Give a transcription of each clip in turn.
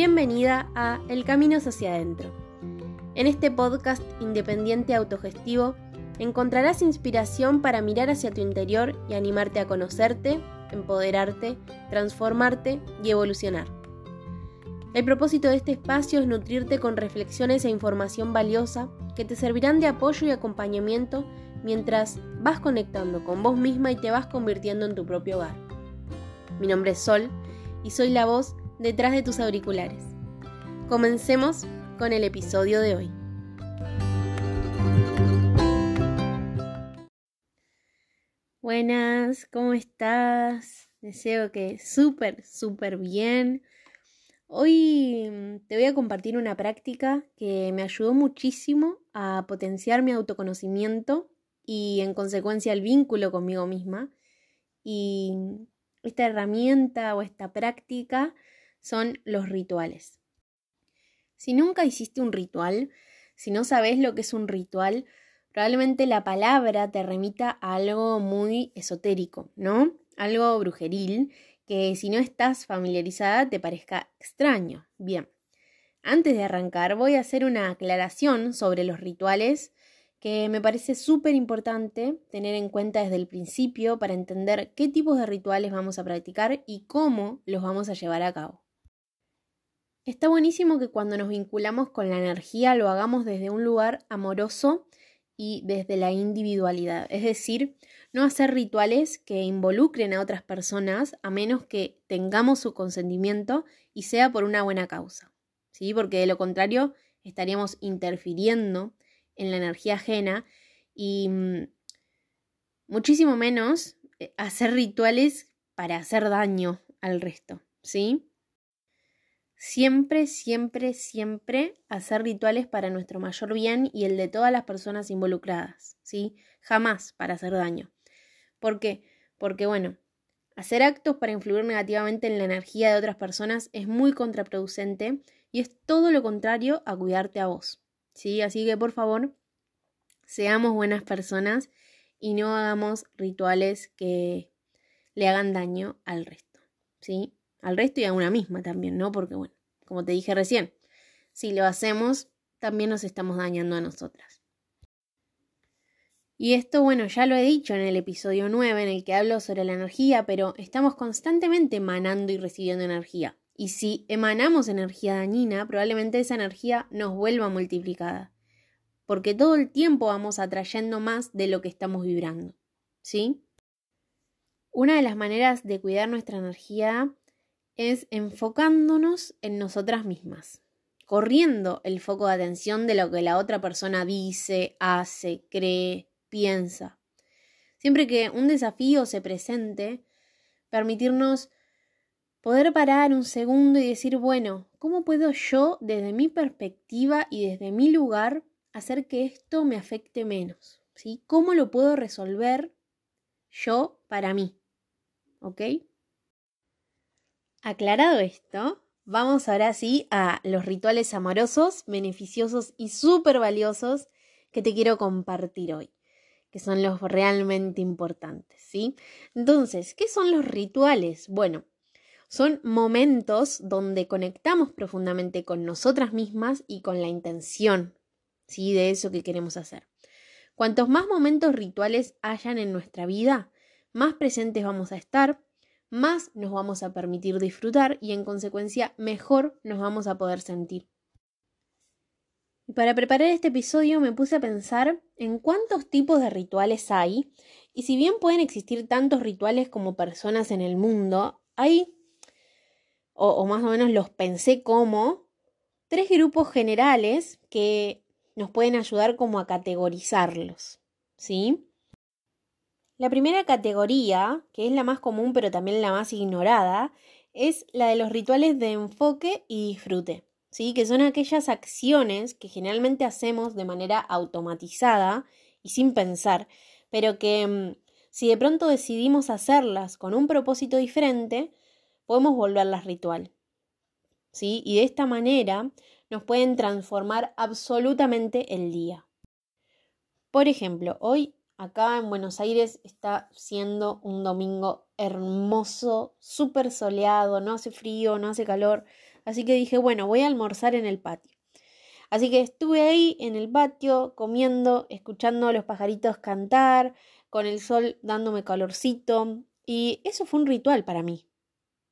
Bienvenida a El Camino hacia adentro. En este podcast independiente autogestivo encontrarás inspiración para mirar hacia tu interior y animarte a conocerte, empoderarte, transformarte y evolucionar. El propósito de este espacio es nutrirte con reflexiones e información valiosa que te servirán de apoyo y acompañamiento mientras vas conectando con vos misma y te vas convirtiendo en tu propio hogar. Mi nombre es Sol y soy la voz detrás de tus auriculares. Comencemos con el episodio de hoy. Buenas, ¿cómo estás? Deseo que súper, súper bien. Hoy mm, te voy a compartir una práctica que me ayudó muchísimo a potenciar mi autoconocimiento y en consecuencia el vínculo conmigo misma. Y esta herramienta o esta práctica son los rituales. Si nunca hiciste un ritual, si no sabes lo que es un ritual, probablemente la palabra te remita a algo muy esotérico, ¿no? Algo brujeril que si no estás familiarizada te parezca extraño. Bien, antes de arrancar voy a hacer una aclaración sobre los rituales que me parece súper importante tener en cuenta desde el principio para entender qué tipos de rituales vamos a practicar y cómo los vamos a llevar a cabo. Está buenísimo que cuando nos vinculamos con la energía lo hagamos desde un lugar amoroso y desde la individualidad, es decir, no hacer rituales que involucren a otras personas a menos que tengamos su consentimiento y sea por una buena causa, ¿sí? Porque de lo contrario estaríamos interfiriendo en la energía ajena y mm, muchísimo menos eh, hacer rituales para hacer daño al resto, ¿sí? Siempre, siempre, siempre hacer rituales para nuestro mayor bien y el de todas las personas involucradas, ¿sí? Jamás para hacer daño. ¿Por qué? Porque, bueno, hacer actos para influir negativamente en la energía de otras personas es muy contraproducente y es todo lo contrario a cuidarte a vos, ¿sí? Así que, por favor, seamos buenas personas y no hagamos rituales que le hagan daño al resto, ¿sí? Al resto y a una misma también, ¿no? Porque bueno, como te dije recién, si lo hacemos, también nos estamos dañando a nosotras. Y esto, bueno, ya lo he dicho en el episodio 9 en el que hablo sobre la energía, pero estamos constantemente emanando y recibiendo energía. Y si emanamos energía dañina, probablemente esa energía nos vuelva multiplicada porque todo el tiempo vamos atrayendo más de lo que estamos vibrando. ¿Sí? Una de las maneras de cuidar nuestra energía es enfocándonos en nosotras mismas, corriendo el foco de atención de lo que la otra persona dice, hace, cree, piensa. Siempre que un desafío se presente, permitirnos poder parar un segundo y decir, bueno, ¿cómo puedo yo desde mi perspectiva y desde mi lugar hacer que esto me afecte menos? ¿sí? ¿Cómo lo puedo resolver yo para mí? ¿Ok? Aclarado esto, vamos ahora sí a los rituales amorosos, beneficiosos y súper valiosos que te quiero compartir hoy, que son los realmente importantes, ¿sí? Entonces, ¿qué son los rituales? Bueno, son momentos donde conectamos profundamente con nosotras mismas y con la intención ¿sí? De eso que queremos hacer. Cuantos más momentos rituales hayan en nuestra vida, más presentes vamos a estar, más nos vamos a permitir disfrutar y en consecuencia mejor nos vamos a poder sentir. Y para preparar este episodio me puse a pensar en cuántos tipos de rituales hay y si bien pueden existir tantos rituales como personas en el mundo, hay, o, o más o menos los pensé como, tres grupos generales que nos pueden ayudar como a categorizarlos, ¿sí? La primera categoría, que es la más común pero también la más ignorada, es la de los rituales de enfoque y disfrute, ¿sí? Que son aquellas acciones que generalmente hacemos de manera automatizada y sin pensar, pero que mm, si de pronto decidimos hacerlas con un propósito diferente, podemos volverlas ritual. ¿Sí? Y de esta manera nos pueden transformar absolutamente el día. Por ejemplo, hoy acá en Buenos Aires está siendo un domingo hermoso, súper soleado, no hace frío, no hace calor, así que dije, bueno, voy a almorzar en el patio. Así que estuve ahí en el patio comiendo, escuchando a los pajaritos cantar, con el sol dándome calorcito, y eso fue un ritual para mí,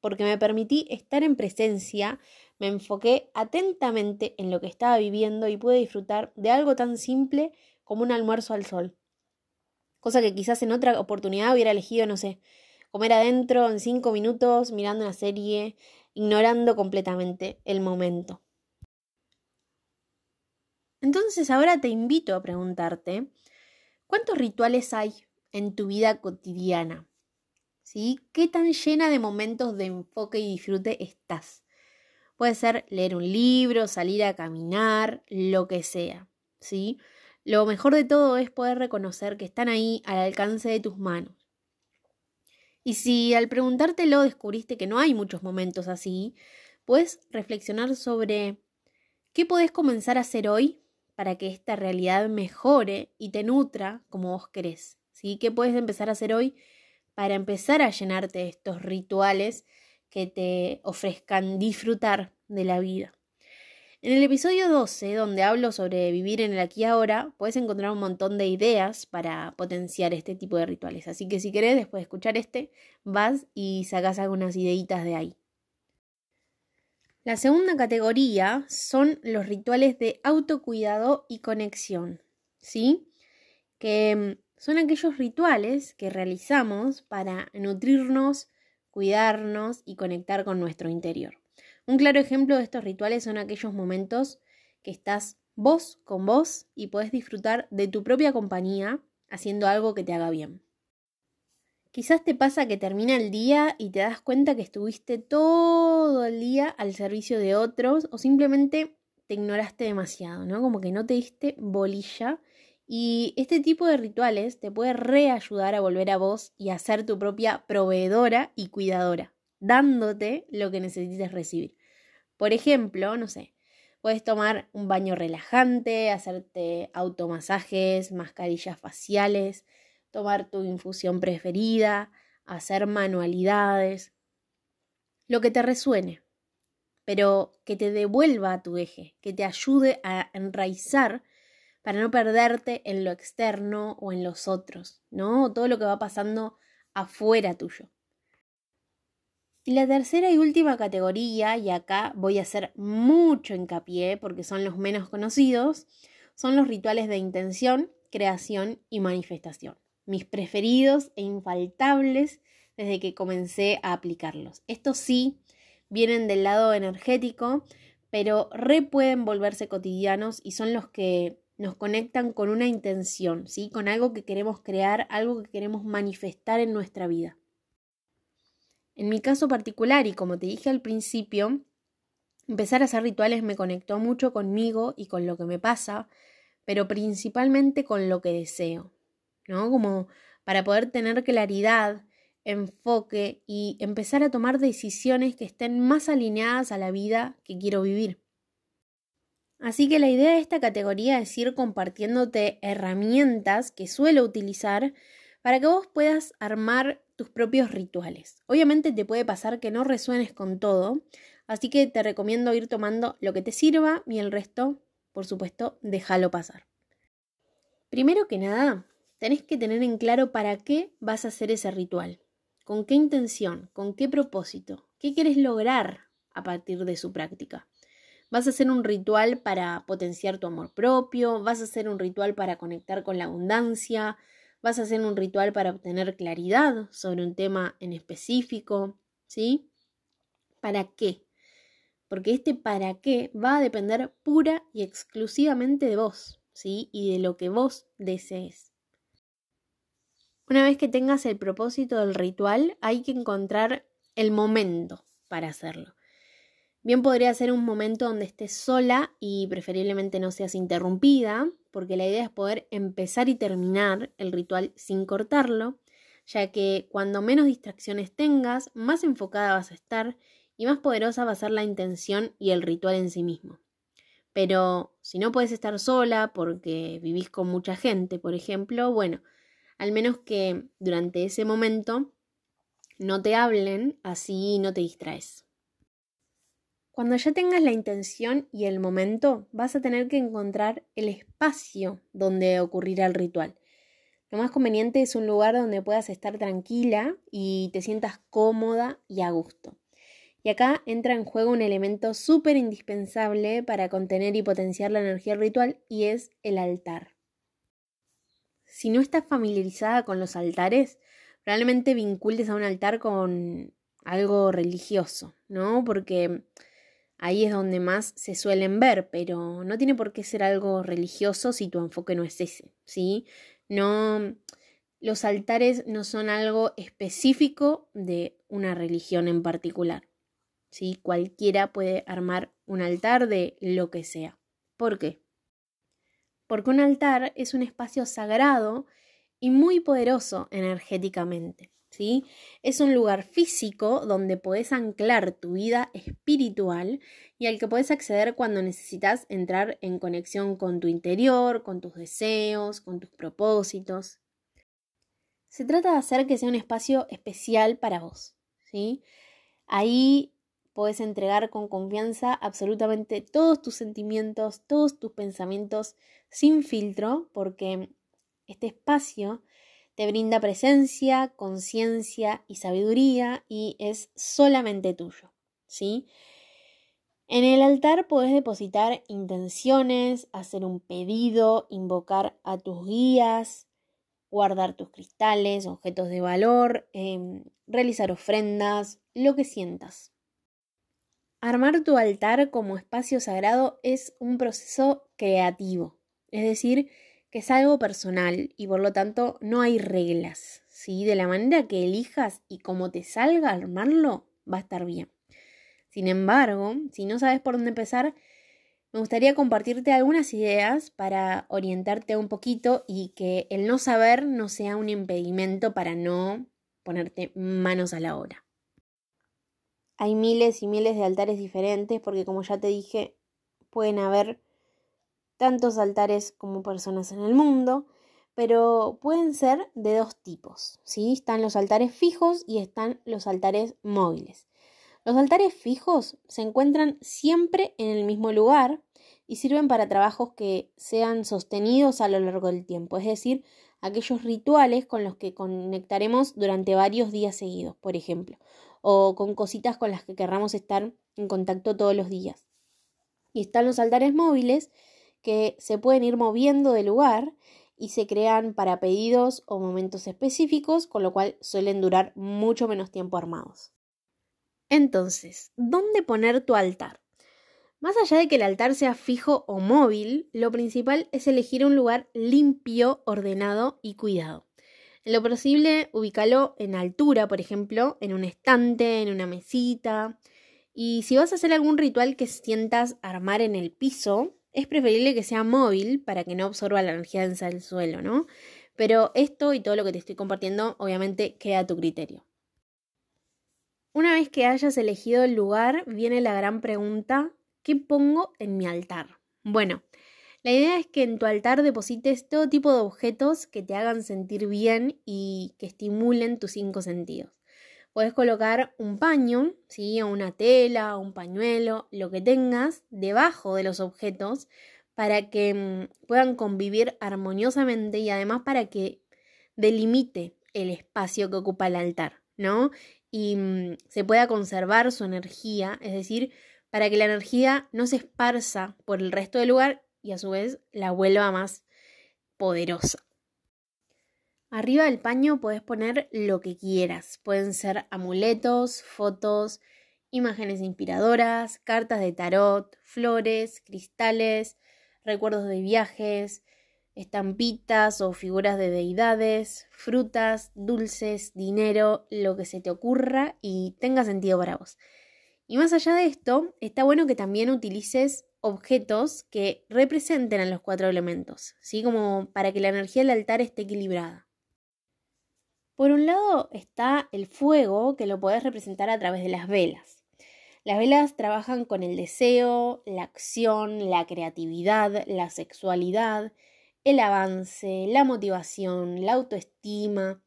porque me permití estar en presencia, me enfoqué atentamente en lo que estaba viviendo y pude disfrutar de algo tan simple como un almuerzo al sol. Cosa que quizás en otra oportunidad hubiera elegido, no sé, comer adentro en cinco minutos, mirando una serie, ignorando completamente el momento. Entonces ahora te invito a preguntarte, ¿cuántos rituales hay en tu vida cotidiana? ¿Sí? ¿Qué tan llena de momentos de enfoque y disfrute estás? Puede ser leer un libro, salir a caminar, lo que sea, ¿sí? Lo mejor de todo es poder reconocer que están ahí al alcance de tus manos. Y si al preguntártelo descubriste que no hay muchos momentos así, puedes reflexionar sobre qué podés comenzar a hacer hoy para que esta realidad mejore y te nutra como vos querés. ¿sí? ¿Qué puedes empezar a hacer hoy para empezar a llenarte de estos rituales que te ofrezcan disfrutar de la vida? En el episodio 12, donde hablo sobre vivir en el aquí y ahora, puedes encontrar un montón de ideas para potenciar este tipo de rituales. Así que si querés, después de escuchar este, vas y sacas algunas ideitas de ahí. La segunda categoría son los rituales de autocuidado y conexión, ¿sí? Que mm, son aquellos rituales que realizamos para nutrirnos, cuidarnos y conectar con nuestro interior. Un claro ejemplo de estos rituales son aquellos momentos que estás vos con vos y podés disfrutar de tu propia compañía haciendo algo que te haga bien. Quizás te pasa que termina el día y te das cuenta que estuviste todo el día al servicio de otros o simplemente te ignoraste demasiado, ¿no? Como que no te diste bolilla. Y este tipo de rituales te puede reayudar a volver a vos y a ser tu propia proveedora y cuidadora, dándote lo que necesites recibir. Por ejemplo, no sé, puedes tomar un baño relajante, hacerte automasajes, mascarillas faciales, tomar tu infusión preferida, hacer manualidades, lo que te resuene, pero que te devuelva a tu eje, que te ayude a enraizar para no perderte en lo externo o en los otros, ¿no? Todo lo que va pasando afuera tuyo. Y la tercera y última categoría, y acá voy a hacer mucho hincapié porque son los menos conocidos, son los rituales de intención, creación y manifestación mis preferidos e infaltables desde que comencé a aplicarlos. Estos sí vienen del lado energético, pero re pueden volverse cotidianos y son los que nos conectan con una intención, ¿sí? Con algo que queremos crear, algo que queremos manifestar en nuestra vida. En mi caso particular, y como te dije al principio, empezar a hacer rituales me conectó mucho conmigo y con lo que me pasa, pero principalmente con lo que deseo. ¿no? Como para poder tener claridad, enfoque y empezar a tomar decisiones que estén más alineadas a la vida que quiero vivir. Así que la idea de esta categoría es ir compartiéndote herramientas que suelo utilizar para que vos puedas armar tus propios rituales. Obviamente te puede pasar que no resuenes con todo, así que te recomiendo ir tomando lo que te sirva y el resto, por supuesto, déjalo pasar. Primero que nada, tenés que tener en claro para qué vas a hacer ese ritual, con qué intención, con qué propósito, qué quieres lograr a partir de su práctica. ¿Vas a hacer un ritual para potenciar tu amor propio? ¿Vas a hacer un ritual para conectar con la abundancia? ¿Vas a hacer un ritual para obtener claridad sobre un tema en específico? ¿Sí? ¿Para qué? Porque este para qué va a depender pura y exclusivamente de vos, ¿sí? Y de lo que vos desees. Una vez que tengas el propósito del ritual, hay que encontrar el momento para hacerlo. Bien podría ser un momento donde estés sola y preferiblemente no seas interrumpida, porque la idea es poder empezar y terminar el ritual sin cortarlo, ya que cuando menos distracciones tengas, más enfocada vas a estar y más poderosa va a ser la intención y el ritual en sí mismo. Pero si no puedes estar sola porque vivís con mucha gente, por ejemplo, bueno, al menos que durante ese momento no te hablen, así no te distraes. Cuando ya tengas la intención y el momento, vas a tener que encontrar el espacio donde ocurrirá el ritual. Lo más conveniente es un lugar donde puedas estar tranquila y te sientas cómoda y a gusto. Y acá entra en juego un elemento súper indispensable para contener y potenciar la energía ritual y es el altar. Si no estás familiarizada con los altares, probablemente vincules a un altar con algo religioso, ¿no? Porque ahí es donde más se suelen ver, pero no tiene por qué ser algo religioso si tu enfoque no es ese, ¿sí? No, los altares no son algo específico de una religión en particular, ¿sí? Cualquiera puede armar un altar de lo que sea. ¿Por qué? Porque un altar es un espacio sagrado y muy poderoso energéticamente. Es un lugar físico donde puedes anclar tu vida espiritual y al que puedes acceder cuando necesitas entrar en conexión con tu interior, con tus deseos, con tus propósitos. Se trata de hacer que sea un espacio especial para vos, ¿sí? Ahí puedes entregar con confianza absolutamente todos tus sentimientos, todos tus pensamientos sin filtro, porque este espacio te brinda presencia, conciencia y sabiduría y es solamente tuyo, ¿sí? En el altar puedes depositar intenciones, hacer un pedido, invocar a tus guías, guardar tus cristales, objetos de valor, em, realizar ofrendas, lo que sientas. Armar tu altar como espacio sagrado es un proceso creativo, es decir, es algo personal y por lo tanto no hay reglas, ¿sí? De la manera que elijas y como te salga armarlo, va a estar bien. Sin embargo, si no sabes por dónde empezar, me gustaría compartirte algunas ideas para orientarte un poquito y que el no saber no sea un impedimento para no ponerte manos a la obra. Hay miles y miles de altares diferentes porque como ya te dije, pueden haber tantos altares como personas en el mundo, pero pueden ser de dos tipos, ¿sí? Están los altares fijos y están los altares móviles. Los altares fijos se encuentran siempre en el mismo lugar y sirven para trabajos que sean sostenidos a lo largo del tiempo, es decir, aquellos rituales con los que conectaremos durante varios días seguidos, por ejemplo, o con cositas con las que querramos estar en contacto todos los días. Y están los altares móviles, que se pueden ir moviendo de lugar y se crean para pedidos o momentos específicos, con lo cual suelen durar mucho menos tiempo armados. Entonces, ¿dónde poner tu altar? Más allá de que el altar sea fijo o móvil, lo principal es elegir un lugar limpio, ordenado y cuidado. En lo posible, ubícalo en altura, por ejemplo, en un estante, en una mesita. Y si vas a hacer algún ritual que sientas armar en el piso, es preferible que sea móvil para que no absorba la energía densa del suelo, ¿no? Pero esto y todo lo que te estoy compartiendo obviamente queda a tu criterio. Una vez que hayas elegido el lugar, viene la gran pregunta, ¿qué pongo en mi altar? Bueno, la idea es que en tu altar deposites todo tipo de objetos que te hagan sentir bien y que estimulen tus cinco sentidos. Puedes colocar un paño, ¿sí? o una tela, un pañuelo, lo que tengas debajo de los objetos para que mm, puedan convivir armoniosamente y además para que delimite el espacio que ocupa el altar, ¿no? Y mm, se pueda conservar su energía, es decir, para que la energía no se esparza por el resto del lugar y a su vez la vuelva más poderosa. Arriba del paño puedes poner lo que quieras. Pueden ser amuletos, fotos, imágenes inspiradoras, cartas de tarot, flores, cristales, recuerdos de viajes, estampitas o figuras de deidades, frutas, dulces, dinero, lo que se te ocurra y tenga sentido para vos. Y más allá de esto, está bueno que también utilices objetos que representen a los cuatro elementos, ¿sí? Como para que la energía del altar esté equilibrada. Por un lado está el fuego, que lo podés representar a través de las velas. Las velas trabajan con el deseo, la acción, la creatividad, la sexualidad, el avance, la motivación, la autoestima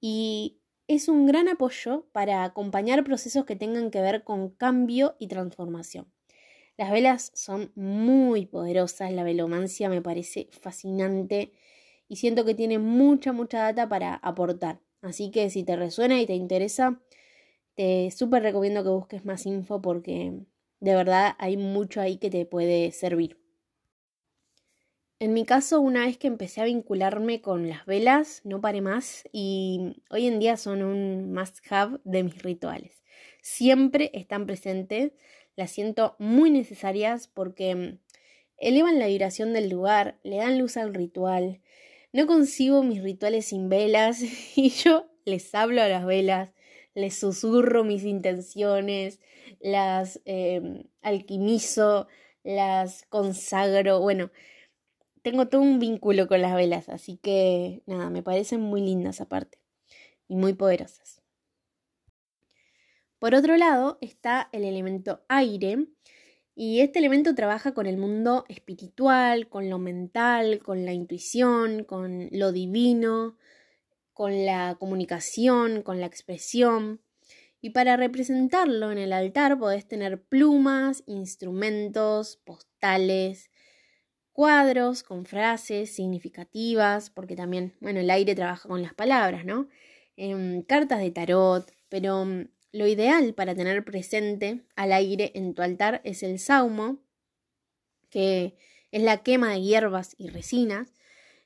y es un gran apoyo para acompañar procesos que tengan que ver con cambio y transformación. Las velas son muy poderosas, la velomancia me parece fascinante y siento que tiene mucha, mucha data para aportar. Así que si te resuena y te interesa, te súper recomiendo que busques más info porque de verdad hay mucho ahí que te puede servir. En mi caso, una vez que empecé a vincularme con las velas, no paré más y hoy en día son un must-have de mis rituales. Siempre están presentes, las siento muy necesarias porque elevan la vibración del lugar, le dan luz al ritual. No concibo mis rituales sin velas y yo les hablo a las velas, les susurro mis intenciones, las eh, alquimizo, las consagro, bueno tengo todo un vínculo con las velas, así que nada, me parecen muy lindas aparte y muy poderosas. Por otro lado está el elemento aire y este elemento trabaja con el mundo espiritual, con lo mental, con la intuición, con lo divino, con la comunicación, con la expresión. Y para representarlo en el altar podés tener plumas, instrumentos, postales, cuadros con frases significativas, porque también, bueno, el aire trabaja con las palabras, ¿no? Em, cartas de tarot, pero mm, lo ideal para tener presente al aire en tu altar es el saumo, que es la quema de hierbas y resinas.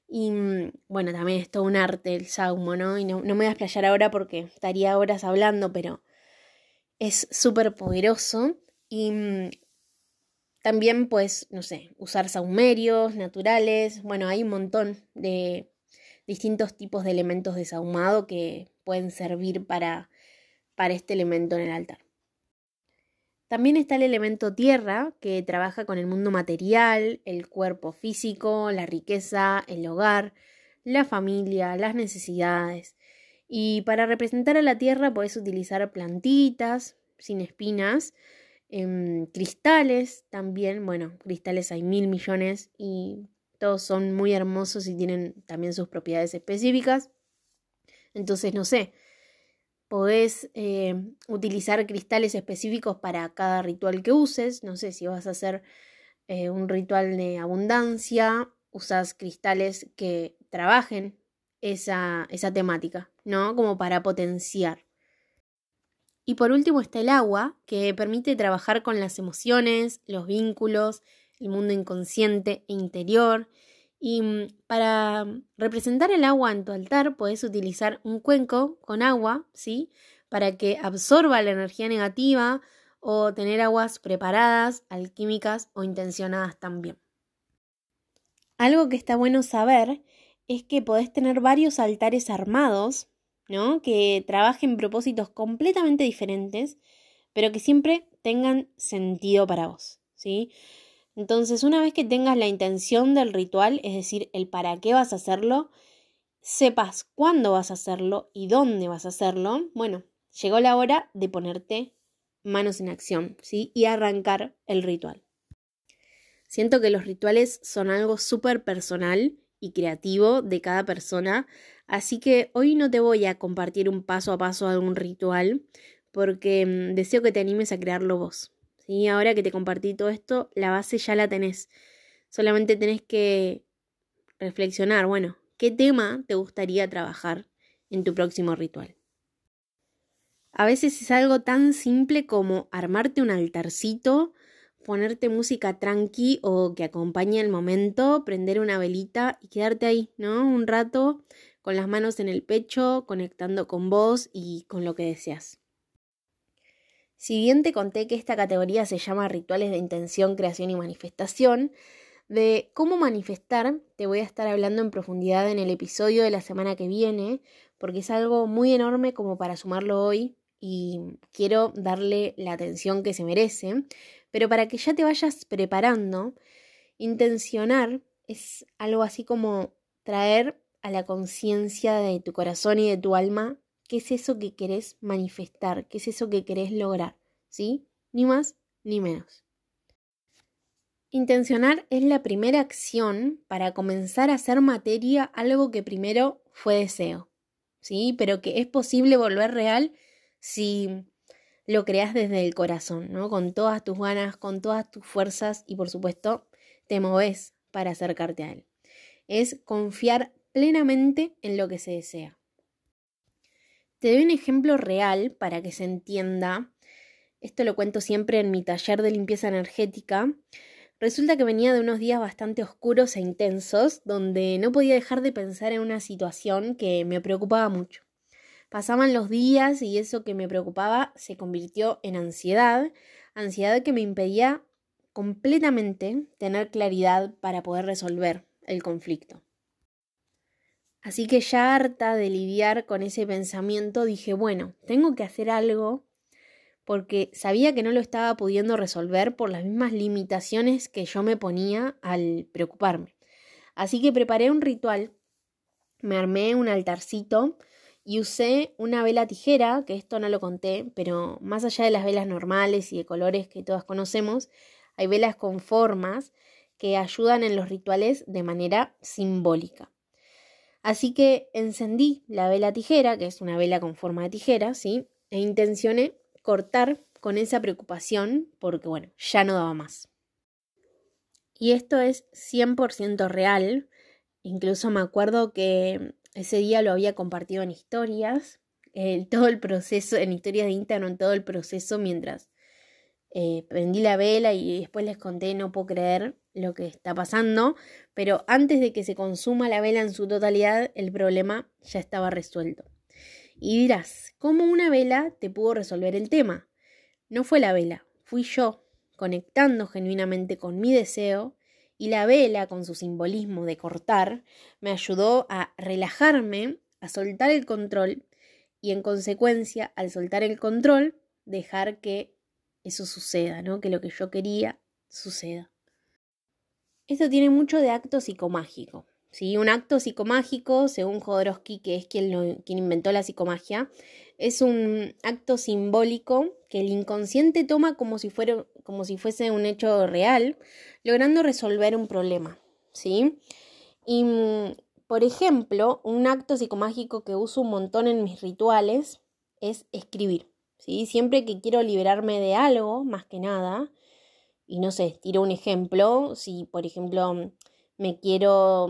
Y mm, bueno, también es todo un arte el saumo, ¿no? Y no, me voy a explayar ahora porque estaría horas hablando, pero es súper poderoso. Y mm, también, pues, no sé, usar saumerios naturales. Bueno, hay un montón de distintos tipos de elementos de sahumado que pueden servir para, para este elemento en el altar. También está el elemento tierra, que trabaja con el mundo material, el cuerpo físico, la riqueza, el hogar, la familia, las necesidades. Y para representar a la tierra puedes utilizar plantitas sin espinas, Em, cristales también, bueno, cristales hay mil millones y todos son muy hermosos y tienen también sus propiedades específicas. Entonces, no sé, podés eh, utilizar cristales específicos para cada ritual que uses. No sé si vas a hacer eh, un ritual de abundancia, usas cristales que trabajen esa, esa temática, ¿no? Como para potenciar. Y por último está el agua, que permite trabajar con las emociones, los vínculos, el mundo inconsciente e interior. Y mm, para representar el agua en tu altar puedes utilizar un cuenco con agua, ¿sí? Para que absorba la energía negativa o tener aguas preparadas, alquímicas o intencionadas también. Algo que está bueno saber es que podés tener varios altares armados ¿no? Que trabajen propósitos completamente diferentes, pero que siempre tengan sentido para vos, ¿sí? Entonces, una vez que tengas la intención del ritual, es decir, el para qué vas a hacerlo, sepas cuándo vas a hacerlo y dónde vas a hacerlo, bueno, llegó la hora de ponerte manos en acción, ¿sí? Y arrancar el ritual. Siento que los rituales son algo súper personal y creativo de cada persona, Así que hoy no te voy a compartir un paso a paso un ritual porque mm, deseo que te animes a crearlo vos. ¿Sí? Ahora que te compartí todo esto, la base ya la tenés. Solamente tenés que reflexionar, bueno, ¿qué tema te gustaría trabajar en tu próximo ritual? A veces es algo tan simple como armarte un altarcito, ponerte música tranqui o que acompañe el momento, prender una velita y quedarte ahí, ¿no? Un rato con las manos en el pecho, conectando con vos y con lo que deseas. Si bien te conté que esta categoría se llama rituales de intención, creación y manifestación, de cómo manifestar te voy a estar hablando en profundidad en el episodio de la semana que viene, porque es algo muy enorme como para sumarlo hoy y quiero darle la atención que se merece, pero para que ya te vayas preparando, intencionar es algo así como traer a la conciencia de tu corazón y de tu alma qué es eso que querés manifestar, qué es eso que querés lograr, ¿sí? Ni más ni menos. Intencionar es la primera acción para comenzar a hacer materia algo que primero fue deseo, ¿sí? Pero que es posible volver real si lo creas desde el corazón, ¿no? Con todas tus ganas, con todas tus fuerzas y por supuesto te moves para acercarte a él. Es confiar plenamente en lo que se desea. Te doy un ejemplo real para que se entienda. Esto lo cuento siempre en mi taller de limpieza energética. Resulta que venía de unos días bastante oscuros e intensos, donde no podía dejar de pensar en una situación que me preocupaba mucho. Pasaban los días y eso que me preocupaba se convirtió en ansiedad, ansiedad que me impedía completamente tener claridad para poder resolver el conflicto. Así que ya harta de lidiar con ese pensamiento, dije, bueno, tengo que hacer algo porque sabía que no lo estaba pudiendo resolver por las mismas limitaciones que yo me ponía al preocuparme. Así que preparé un ritual, me armé un altarcito y usé una vela tijera, que esto no lo conté, pero más allá de las velas normales y de colores que todas conocemos, hay velas con formas que ayudan en los rituales de manera simbólica. Así que encendí la vela tijera, que es una vela con forma de tijera, ¿sí? E intencioné cortar con esa preocupación porque, bueno, ya no daba más. Y esto es 100% real. Incluso me acuerdo que ese día lo había compartido en historias, todo el proceso, en historias de Instagram, todo el proceso mientras eh, prendí la vela y después les conté, no puedo creer lo que está pasando, pero antes de que se consuma la vela en su totalidad, el problema ya estaba resuelto. Y dirás, ¿cómo una vela te pudo resolver el tema? No fue la vela, fui yo, conectando genuinamente con mi deseo, y la vela, con su simbolismo de cortar, me ayudó a relajarme, a soltar el control, y en consecuencia, al soltar el control, dejar que eso suceda, ¿no? Que lo que yo quería suceda. Esto tiene mucho de acto psicomágico. Un acto psicomágico, según Jodorowsky, que es quien, quien inventó la psicomagia, es un acto simbólico que el inconsciente toma como si, fuera, como si fuese un hecho real, logrando resolver un problema. ¿sí? Y, por ejemplo, un acto psicomágico que uso un montón en mis rituales es escribir. Siempre que quiero liberarme de algo, más que nada, y no sé, tiro un ejemplo, si por ejemplo me quiero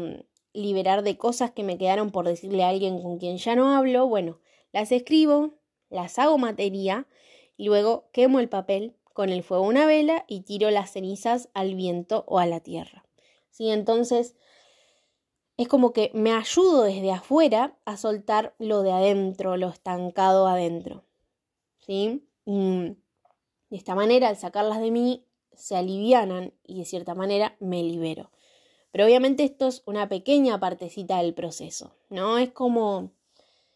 liberar de cosas que me quedaron por decirle a alguien con quien ya no hablo, bueno, las escribo, las hago materia y luego quemo el papel con el fuego una vela y tiro las cenizas al viento o a la tierra. ¿Sí? Entonces, es como que me ayudo desde afuera a soltar lo de adentro, lo estancado adentro. ¿Sí? de esta manera, al sacarlas de mí, se alivianan y de cierta manera me libero. Pero obviamente esto es una pequeña partecita del proceso, ¿no? Es como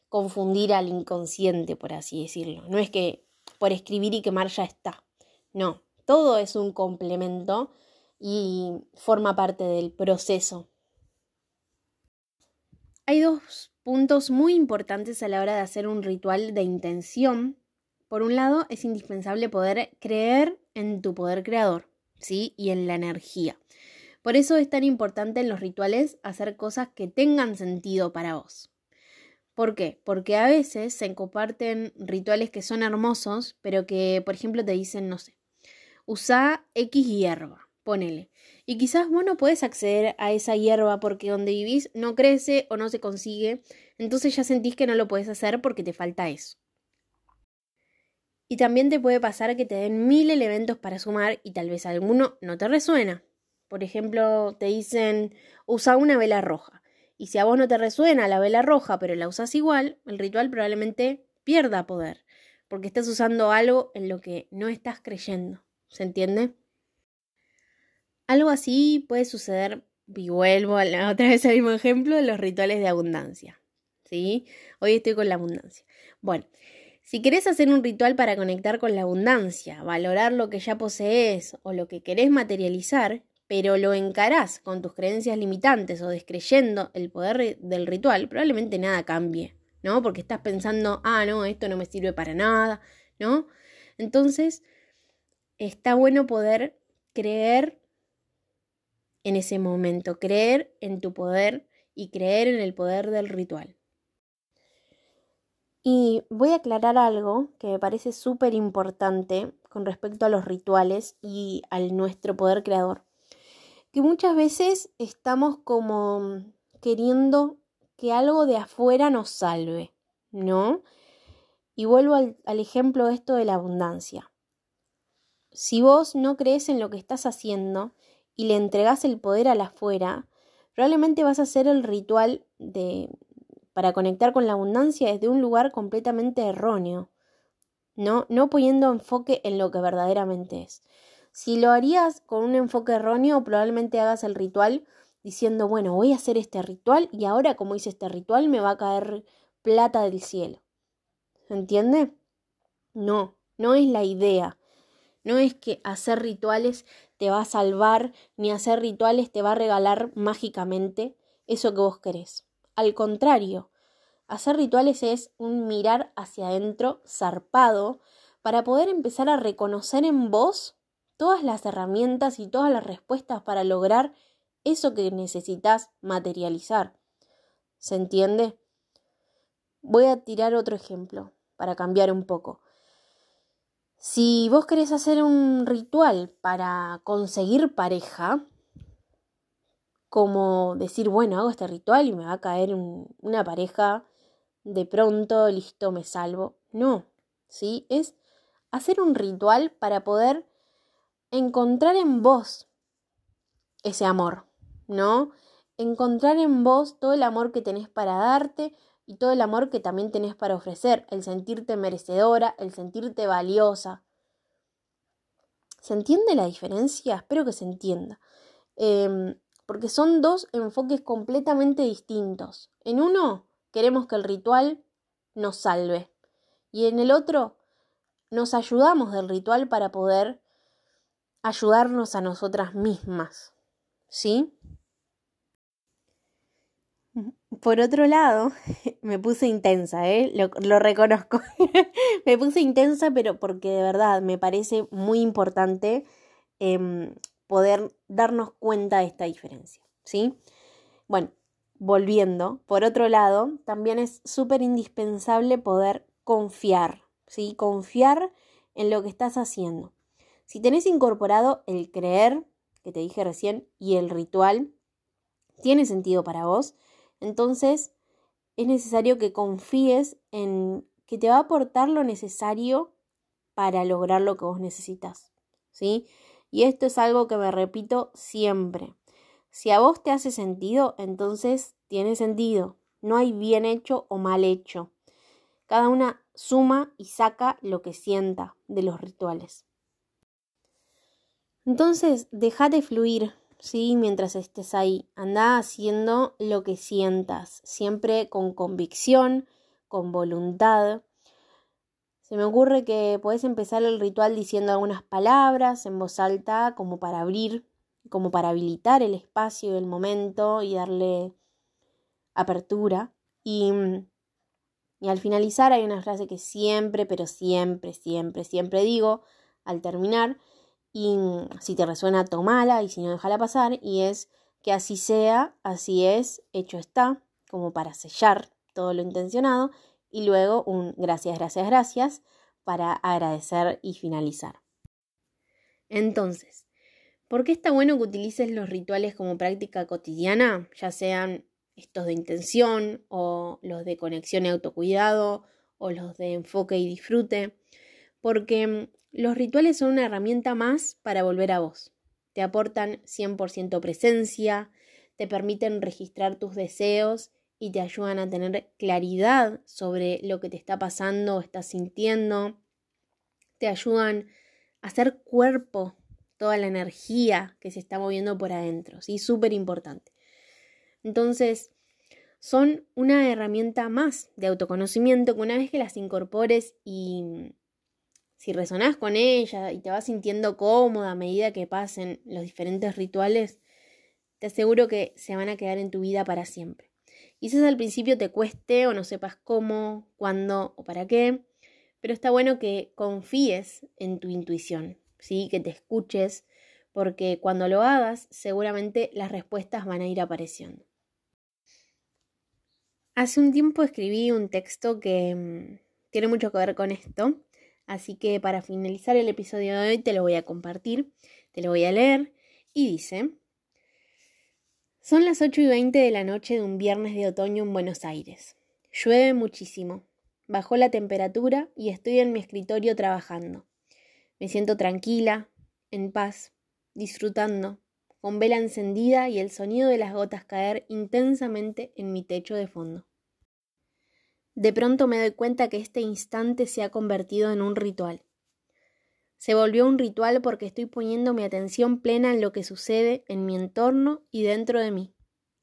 confundir al inconsciente, por así decirlo. No es que por escribir y quemar ya está. No, todo es un complemento y forma parte del proceso. Hay dos puntos muy importantes a la hora de hacer un ritual de intención. Por un lado, es indispensable poder creer en tu poder creador, ¿sí? Y en la energía. Por eso es tan importante en los rituales hacer cosas que tengan sentido para vos. ¿Por qué? Porque a veces se comparten rituales que son hermosos, pero que, por ejemplo, te dicen, no sé, usa X hierba, ponele. Y quizás vos no puedes acceder a esa hierba porque donde vivís no crece o no se consigue, entonces ya sentís que no lo puedes hacer porque te falta eso. Y también te puede pasar que te den mil elementos para sumar y tal vez alguno no te resuena. Por ejemplo, te dicen usa una vela roja. Y si a vos no te resuena la vela roja, pero la usas igual, el ritual probablemente pierda poder, porque estás usando algo en lo que no estás creyendo. ¿Se entiende? Algo así puede suceder, y vuelvo a la, otra vez al mismo ejemplo, de los rituales de abundancia. ¿Sí? Hoy estoy con la abundancia. Bueno, si querés hacer un ritual para conectar con la abundancia, valorar lo que ya posees o lo que querés materializar, pero lo encarás con tus creencias limitantes o descreyendo el poder del ritual, probablemente nada cambie, ¿no? Porque estás pensando, ah, no, esto no me sirve para nada, ¿no? Entonces, está bueno poder creer en ese momento, creer en tu poder y creer en el poder del ritual. Y voy a aclarar algo que me parece súper importante con respecto a los rituales y al nuestro poder creador. Que muchas veces estamos como queriendo que algo de afuera nos salve, ¿no? Y vuelvo al, ejemplo de esto de la abundancia. Si vos no crees en lo que estás haciendo y le entregás el poder al afuera, probablemente vas a hacer el ritual de, para conectar con la abundancia desde un lugar completamente erróneo, ¿no? No poniendo enfoque en lo que verdaderamente es. Si lo harías con un enfoque erróneo, probablemente hagas el ritual diciendo, bueno, voy a hacer este ritual y ahora como hice este ritual me va a caer plata del cielo. ¿Se entiende? No, no es la idea. No es que hacer rituales te va a salvar, ni hacer rituales te va a regalar mágicamente eso que vos querés. Al contrario, hacer rituales es un mirar hacia adentro zarpado para poder empezar a reconocer en vos todas las herramientas y todas las respuestas para lograr eso que necesitas materializar. ¿Se entiende? Voy a tirar otro ejemplo para cambiar un poco. Si vos querés hacer un ritual para conseguir pareja, como decir, bueno, hago este ritual y me va a caer una pareja de pronto, listo, me salvo. No, ¿sí? Es hacer un ritual para poder encontrar en vos ese amor, ¿no? Encontrar en vos todo el amor que tenés para darte y todo el amor que también tenés para ofrecer, el sentirte merecedora, el sentirte valiosa. ¿Se entiende la diferencia? Espero que se entienda. Eh, porque son dos enfoques completamente distintos. En uno queremos que el ritual nos salve y en el otro nos ayudamos del ritual para poder ayudarnos a nosotras mismas. ¿Sí? Por otro lado, me puse intensa, ¿eh? lo, reconozco. me puse intensa, pero porque de verdad me parece muy importante eh, poder darnos cuenta de esta diferencia, ¿sí? Bueno, volviendo, por otro lado, también es súper indispensable poder confiar, ¿sí? Confiar en lo que estás haciendo. Si tenés incorporado el creer, que te dije recién, y el ritual, tiene sentido para vos, entonces es necesario que confíes en que te va a aportar lo necesario para lograr lo que vos necesitas, ¿sí? Y esto es algo que me repito siempre. Si a vos te hace sentido, entonces tiene sentido. No hay bien hecho o mal hecho. Cada una suma y saca lo que sienta de los rituales. Entonces, déjate fluir, ¿sí? Mientras estés ahí. Anda haciendo lo que sientas, siempre con convicción, con voluntad. Se me ocurre que puedes empezar el ritual diciendo algunas palabras en voz alta como para abrir, como para habilitar el espacio del momento y darle apertura. Y, y al finalizar hay una frase que siempre, pero siempre, siempre, siempre digo al terminar. Y si te resuena, tomala y si no, déjala pasar. Y es que así sea, así es, hecho está, como para sellar todo lo intencionado y luego un gracias, gracias, gracias para agradecer y finalizar. Entonces, ¿por qué está bueno que utilices los rituales como práctica cotidiana, ya sean estos de intención o los de conexión y autocuidado o los de enfoque y disfrute? Porque los rituales son una herramienta más para volver a vos. Te aportan 100% presencia, te permiten registrar tus deseos y te ayudan a tener claridad sobre lo que te está pasando o estás sintiendo. Te ayudan a hacer cuerpo toda la energía que se está moviendo por adentro, ¿sí? Súper importante. Entonces, son una herramienta más de autoconocimiento que una vez que las incorpores y si resonás con ella y te vas sintiendo cómoda a medida que pasen los diferentes rituales, te aseguro que se van a quedar en tu vida para siempre. Quizás al principio te cueste o no sepas cómo, cuándo o para qué, pero está bueno que confíes en tu intuición, ¿sí? que te escuches, porque cuando lo hagas seguramente las respuestas van a ir apareciendo. Hace un tiempo escribí un texto que mm, tiene mucho que ver con esto, así que para finalizar el episodio de hoy te lo voy a compartir, te lo voy a leer y dice, son las 8 y 20 de la noche de un viernes de otoño en Buenos Aires. Llueve muchísimo, bajó la temperatura y estoy en mi escritorio trabajando. Me siento tranquila, en paz, disfrutando, con vela encendida y el sonido de las gotas caer intensamente en mi techo de fondo. De pronto me doy cuenta que este instante se ha convertido en un ritual. Se volvió un ritual porque estoy poniendo mi atención plena en lo que sucede en mi entorno y dentro de mí,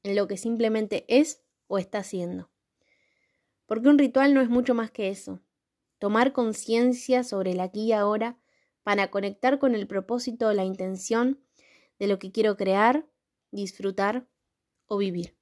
en lo que simplemente es o está siendo. Porque un ritual no es mucho más que eso, tomar conciencia sobre el aquí y ahora para conectar con el propósito o la intención de lo que quiero crear, disfrutar o vivir.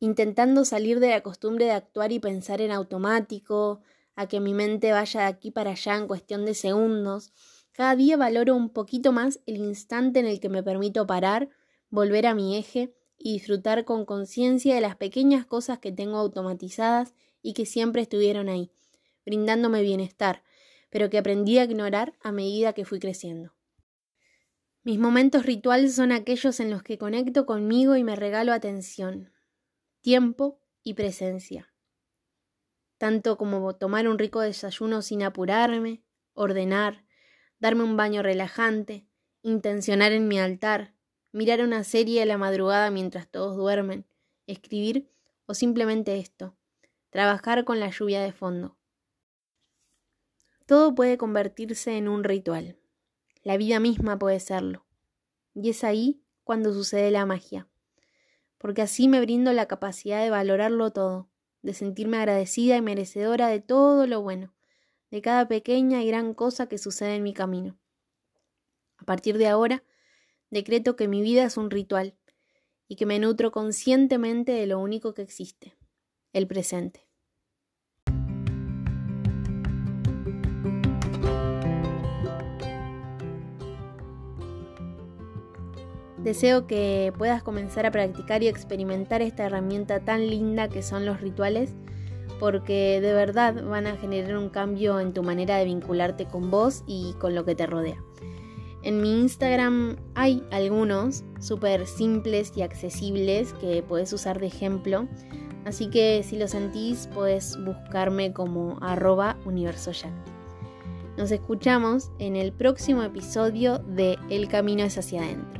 Intentando salir de la costumbre de actuar y pensar en automático, a que mi mente vaya de aquí para allá en cuestión de segundos, cada día valoro un poquito más el instante en el que me permito parar, volver a mi eje y disfrutar con conciencia de las pequeñas cosas que tengo automatizadas y que siempre estuvieron ahí, brindándome bienestar, pero que aprendí a ignorar a medida que fui creciendo. Mis momentos rituales son aquellos en los que conecto conmigo y me regalo atención, tiempo y presencia. Tanto como tomar un rico desayuno sin apurarme, ordenar, darme un baño relajante, intencionar en mi altar, mirar una serie a la madrugada mientras todos duermen, escribir o simplemente esto, trabajar con la lluvia de fondo. Todo puede convertirse en un ritual. La vida misma puede serlo. Y es ahí cuando sucede la magia. Porque así me brindo la capacidad de valorarlo todo, de sentirme agradecida y merecedora de todo lo bueno, de cada pequeña y gran cosa que sucede en mi camino. A partir de ahora, decreto que mi vida es un ritual y que me nutro conscientemente de lo único que existe, el presente. Deseo que puedas comenzar a practicar y experimentar esta herramienta tan linda que son los rituales, porque de verdad van a generar un cambio en tu manera de vincularte con vos y con lo que te rodea. En mi Instagram hay algunos súper simples y accesibles que puedes usar de ejemplo, así que si lo sentís puedes buscarme como arroba universo Nos escuchamos en el próximo episodio de El camino es hacia adentro.